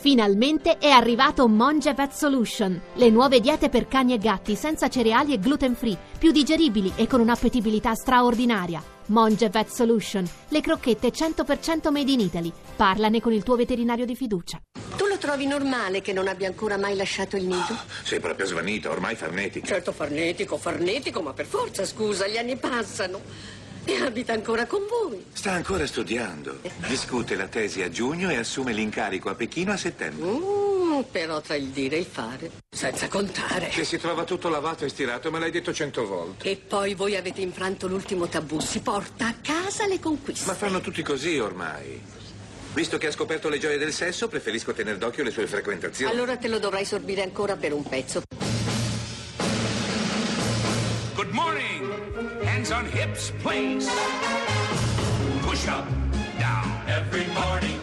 Finalmente è arrivato Monge Vet Solution, le nuove diete per cani e gatti senza cereali e gluten free, più digeribili e con un'appetibilità straordinaria. Monge Vet Solution, le crocchette 100% made in Italy. Parlane con il tuo veterinario di fiducia. Tu lo trovi normale che non abbia ancora mai lasciato il nido? Sei proprio svanita, ormai farnetica. Certo, farnetico, farnetico, ma per forza, scusa, gli anni passano. E abita ancora con voi. Sta ancora studiando. Discute la tesi a giugno e assume l'incarico a Pechino a settembre. Mm, però tra il dire e il fare, senza contare. Che si trova tutto lavato e stirato, me l'hai detto cento volte. E poi voi avete infranto l'ultimo tabù, si porta a casa le conquiste. Ma fanno tutti così ormai. Visto che ha scoperto le gioie del sesso, preferisco tenere d'occhio le sue frequentazioni. Allora te lo dovrai sorbire ancora per un pezzo. On hips, please. Push up, down. Every morning.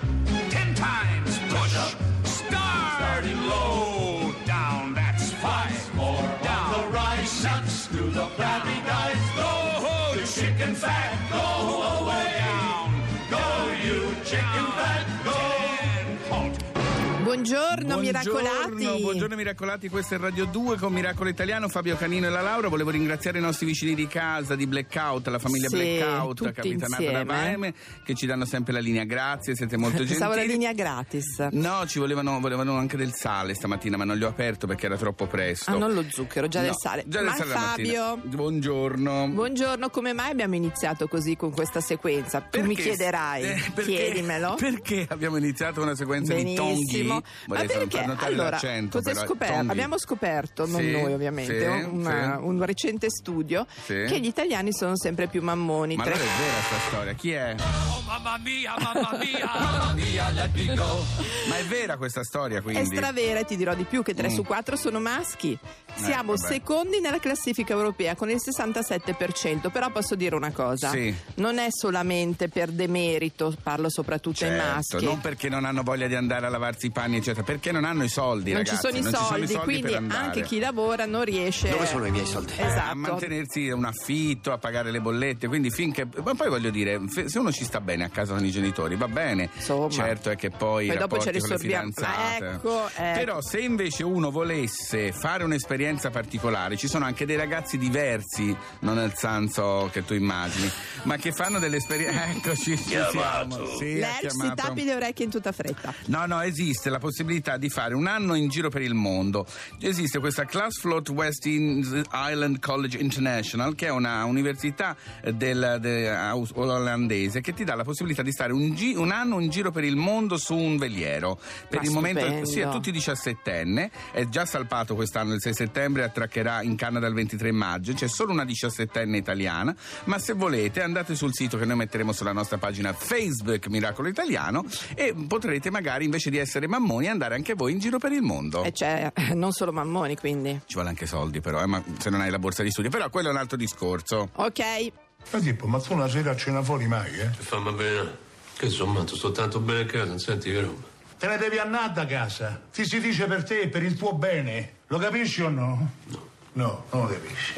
Buongiorno, miracolati. buongiorno miracolati, questo è Radio 2 con Miracolo Italiano, Fabio Canino e la Laura. Volevo ringraziare i nostri vicini di casa di Blackout, la famiglia Sì, Blackout, capitanata insieme. da Vaime, che ci danno sempre la linea. Grazie, siete molto gentili. Pensavo la linea gratis. No, ci volevano, volevano anche del sale stamattina, ma non li ho aperto perché era troppo presto. Ah, non lo zucchero, già No, del sale. Già del Ma sale. Fabio, Buongiorno. buongiorno, come mai abbiamo iniziato così con questa sequenza? Tu mi Perché- chiederai, eh, perché- chiedimelo. Perché abbiamo iniziato una sequenza di Benissimo. tonghi? Ma Vorrei perché? Allora, però, è scoperto? abbiamo scoperto, non Sì, noi ovviamente, sì, una- sì. un recente studio Sì. che gli italiani sono sempre più mammoni. Ma Tre- allora è vera sta storia? Chi è? Oh, mamma mia, mamma mia. mamma mia, let me go. Ma è vera questa storia È quindi? stravera e ti dirò di più che 3 Mm. su 4 sono maschi. Siamo vabbè. secondi nella classifica europea con il 67%, però posso dire una cosa. Sì. Non è solamente per demerito, parlo soprattutto ai Certo, maschi. non perché non hanno voglia di andare a lavarsi i panni, eccetera, perché non hanno i soldi, non ragazzi. ci sono i soldi, per quindi andare. anche chi lavora non riesce Dove sono i miei soldi? Eh, a Esatto. mantenersi un affitto, a pagare le bollette, quindi finché. Ma poi voglio dire, se uno ci sta bene a casa con i genitori, va bene. Insomma. Certo è che poi. i Poi dopo sorbiamo. fidanzate. Ecco, ecco. Però se invece uno volesse fare un'esperienza particolare, ci sono anche dei ragazzi diversi, non nel senso che tu immagini, ma che fanno delle esperienze. Eccoci, ci siamo. Sì, L'Elf si tappi le orecchie in tutta fretta. No, no, esiste la possibilità di fare un anno in giro per il mondo. Esiste questa Class Float West Island College International, che è una università eh, del, de- aus- olandese che ti dà la possibilità di stare un, gi- un anno in giro per il mondo su un veliero. Per Ma il momento stupendo. sì, a tutti 17enne, è già salpato quest'anno il 6 settembre e attraccherà in Canada il 23 maggio. C'è solo una 17enne italiana, ma se volete andate sul sito che noi metteremo sulla nostra pagina Facebook Miracolo Italiano e potrete magari invece di essere mammoni andare anche voi in giro per il mondo. E c'è eh, non solo mammoni, quindi. Ci vuole anche soldi però, eh, ma se non hai la borsa di studio, però quello è un altro discorso. Ok, Ma tipo, ma tu una sera a cena fuori mai, eh? Fammi bene. Che insomma, tu sto tanto bene a casa, non senti che roba. Te ne devi andare da casa. Ti si dice per te, per il tuo bene. Lo capisci o no? No. No, non lo capisci.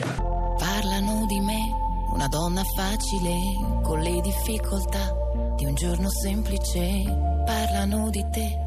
Parlano di me, una donna facile, con le difficoltà di un giorno semplice. Parlano di te,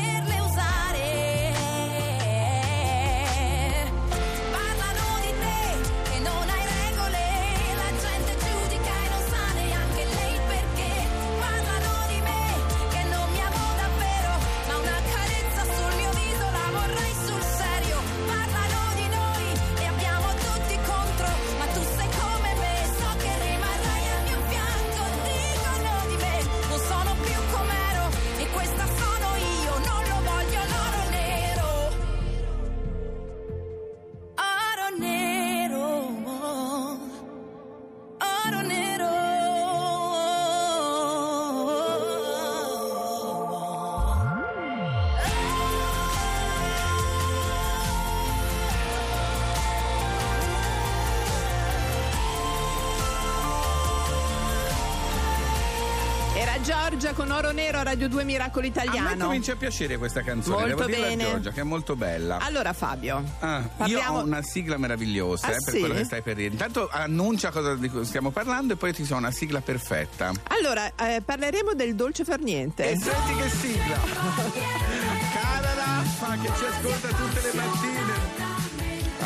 Giorgia con Oro Nero a Radio 2 Miracolo A me Italiano. comincia a piacere questa canzone, Molto devo dirla a bene. Giorgia, che è molto bella. Allora Fabio, Ah, parliamo- Io ho una sigla meravigliosa Ah, eh, per sì? quello che stai per dire. Intanto annuncia cosa di cui stiamo parlando e poi ti sono una sigla perfetta. allora eh, parleremo del dolce far niente. E senti che sigla! Cara Raffa che ci ascolta tutte le mattine.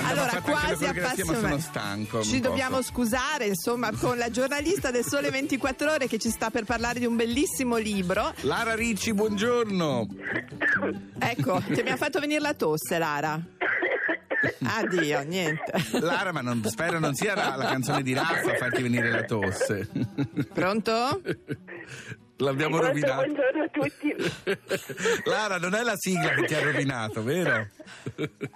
Allora, quasi appassionati. stanco. Ci dobbiamo scusare, insomma, con la giornalista del Sole 24 Ore che ci sta per parlare di un bellissimo libro. Lara Ricci, buongiorno. Ecco, ti abbiamo fatto venire la tosse, Lara. Addio, niente. Lara, ma non, spero non sia la, la canzone di Raffa a farti venire la tosse. Pronto? L'abbiamo rovinato. buongiorno a tutti. Lara, non è la sigla che ti ha rovinato, vero?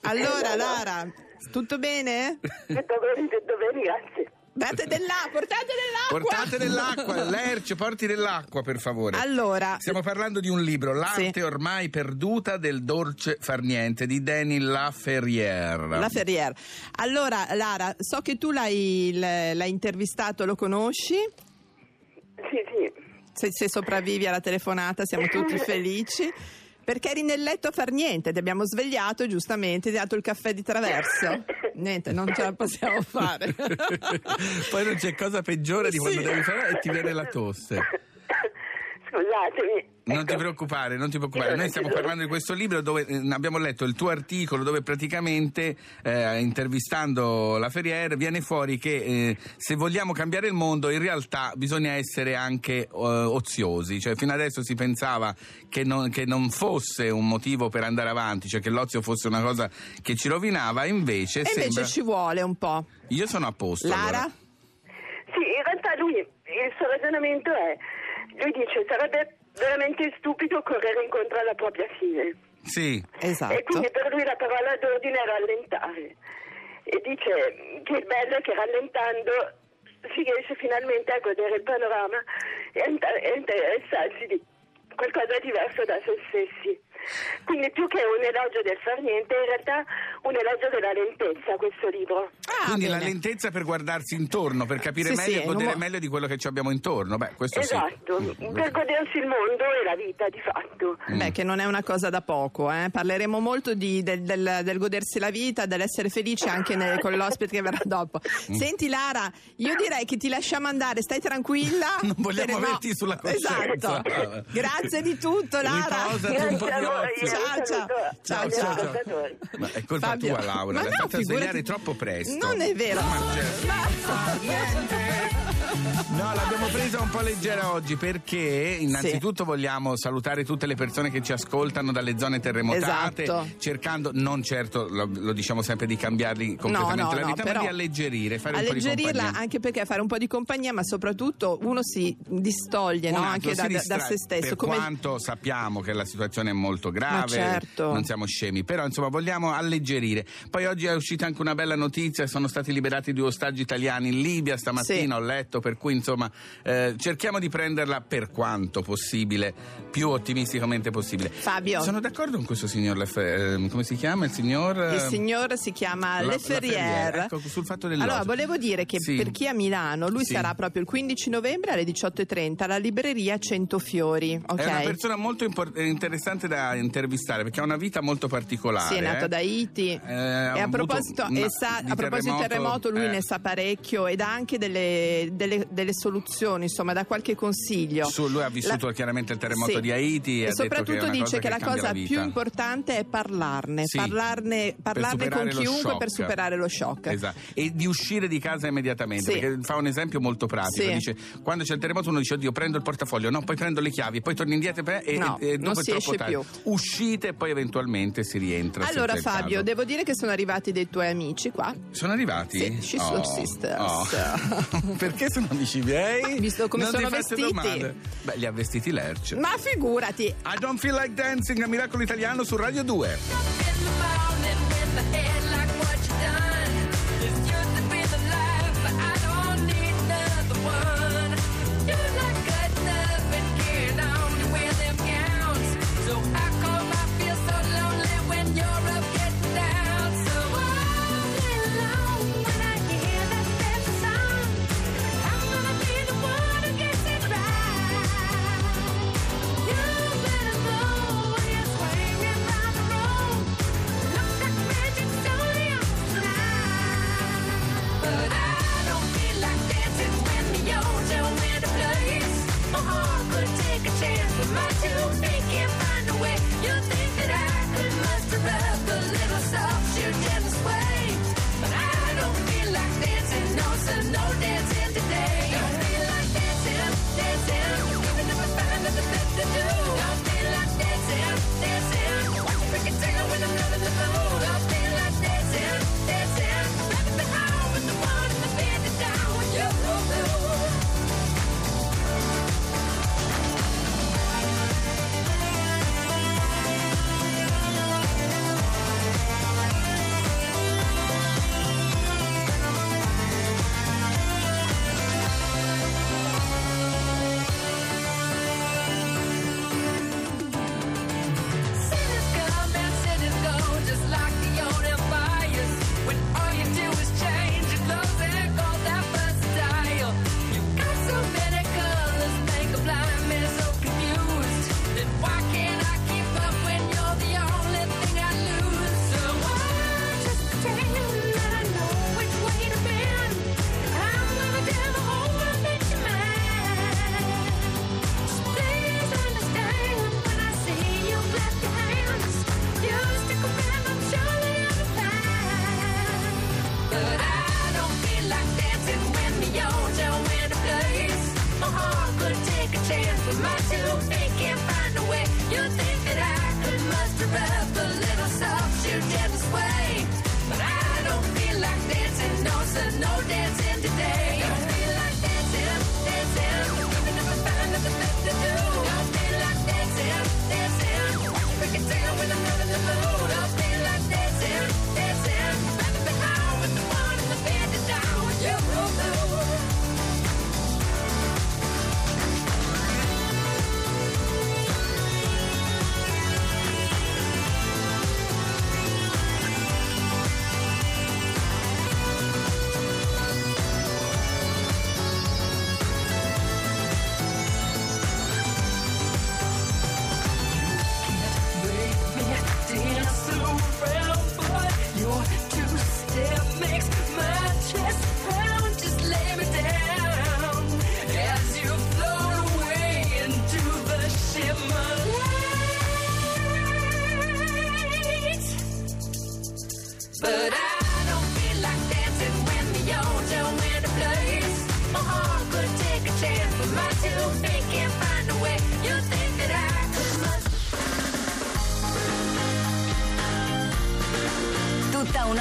Allora, Lara, tutto bene? Tutto bene, tutto bene, grazie. Date dell'acqua, portate dell'acqua! Portate dell'acqua, Lercio, porti dell'acqua per favore. Allora, Stiamo parlando di un libro, L'arte Sì. ormai perduta del dolce far niente di Denis Laferrière. la Ferrier. Allora, Lara, so che tu l'hai, l'hai intervistato, lo conosci? Sì, sì. Se, se sopravvivi alla telefonata siamo tutti felici. Perché eri nel letto a far niente, ti abbiamo svegliato giustamente ti ha dato il caffè di traverso. Niente, non ce la possiamo fare. Poi non c'è cosa peggiore di quando Sì. devi fare e ti viene la tosse. Scusatemi. Non ti Ecco. preoccupare, non ti preoccupare. Noi stiamo parlando di questo libro dove eh, abbiamo letto il tuo articolo dove praticamente eh, intervistando la Ferriere viene fuori che eh, se vogliamo cambiare il mondo in realtà bisogna essere anche eh, oziosi, cioè fino adesso si pensava che non, che non fosse un motivo per andare avanti, cioè che l'ozio fosse una cosa che ci rovinava, invece E sembra... invece ci vuole un po'. Io sono a posto. Lara? allora. Sì, in realtà lui, il suo ragionamento è, lui dice, sarebbe veramente stupido correre incontro alla propria fine. Sì. E Esatto. quindi per lui la parola d'ordine è rallentare. E dice che il bello è che rallentando si riesce finalmente a godere il panorama e a inter- e interessarsi di qualcosa di diverso da se stessi. Quindi più che un elogio del far niente, in realtà un elogio della lentezza questo libro. Ah, Quindi la bene. lentezza per guardarsi intorno, per capire Sì, meglio sì, e godere mo- meglio di quello che ci abbiamo intorno. Beh, questo sì. Esatto, per godersi il mondo e la vita di fatto. Beh, che non è una cosa da poco, eh. parleremo molto di- del, del- del godersi la vita, dell'essere felici anche nel- con l'ospite che verrà dopo. Mm. Senti Lara, io direi che ti lasciamo andare, stai tranquilla. Non vogliamo no. averti sulla coscienza. Esatto. Grazie di tutto Lara. Riposati un po'. Ciao, ciao. Ciao, ciao. Ma è colpa Fabio. tua, Laura, l'hai no, fatta svegliare troppo presto. Non è vero. No, l'abbiamo presa un po' leggera oggi perché innanzitutto vogliamo salutare tutte le persone che ci ascoltano dalle zone terremotate, Esatto. cercando, non certo, lo, lo diciamo sempre, di cambiargli completamente no, la no, vita, però ma di alleggerire, fare un po' di Alleggerirla anche perché fare un po' di compagnia, ma soprattutto uno si distoglie no? Un anche da, si da- se stesso. Per Come- quanto sappiamo che la situazione è molto grave, certo. non siamo scemi, però insomma vogliamo alleggerire. Poi oggi è uscita anche una bella notizia, sono stati liberati due ostaggi italiani in Libia stamattina, Sì. ho letto, per cui insomma eh, cerchiamo di prenderla per quanto possibile, più ottimisticamente possibile. Fabio. Sono d'accordo con questo signor Lefer- eh, come si chiama? Il signor... Il signor si chiama La- Le Ferrier. Laferriere, ecco, sul fatto dell'ocio. Allora, volevo dire che Sì. per chi è a Milano, lui Sì. sarà proprio il 15 novembre alle 18.30 alla libreria Centofiori. Ok? È una persona molto impor- interessante da intervistare perché ha una vita molto particolare. Sì, è nato eh. da Haiti. Eh, e a proposito, una- sa- a proposito di terremoto, lui eh, ne sa parecchio ed ha anche delle, delle- delle soluzioni, insomma, da qualche consiglio. su- lui ha vissuto La- chiaramente il terremoto Sì. di Haiti e, E che soprattutto una dice cosa che, la cosa vita. più importante è parlarne, Sì, parlarne, parlarne con chiunque per superare lo shock. Esatto. E di uscire di casa immediatamente, Sì. perché fa un esempio molto pratico. Dice: quando c'è il terremoto, uno dice: Oddio, prendo il portafoglio, no, poi prendo le chiavi, poi torni indietro e, e- No, e non dopo si è troppo esce tardi. più. Uscite e poi eventualmente si rientra. Allora Fabio, devo dire che sono arrivati dei tuoi amici qua. Sono arrivati? Sì, Sisters. oh. Perché sono amici miei? Visto come non sono ti vestiti. domande. Beh, li ha vestiti Lerch. Ma figurati, I don't feel like dancing a miracolo italiano su Radio 2.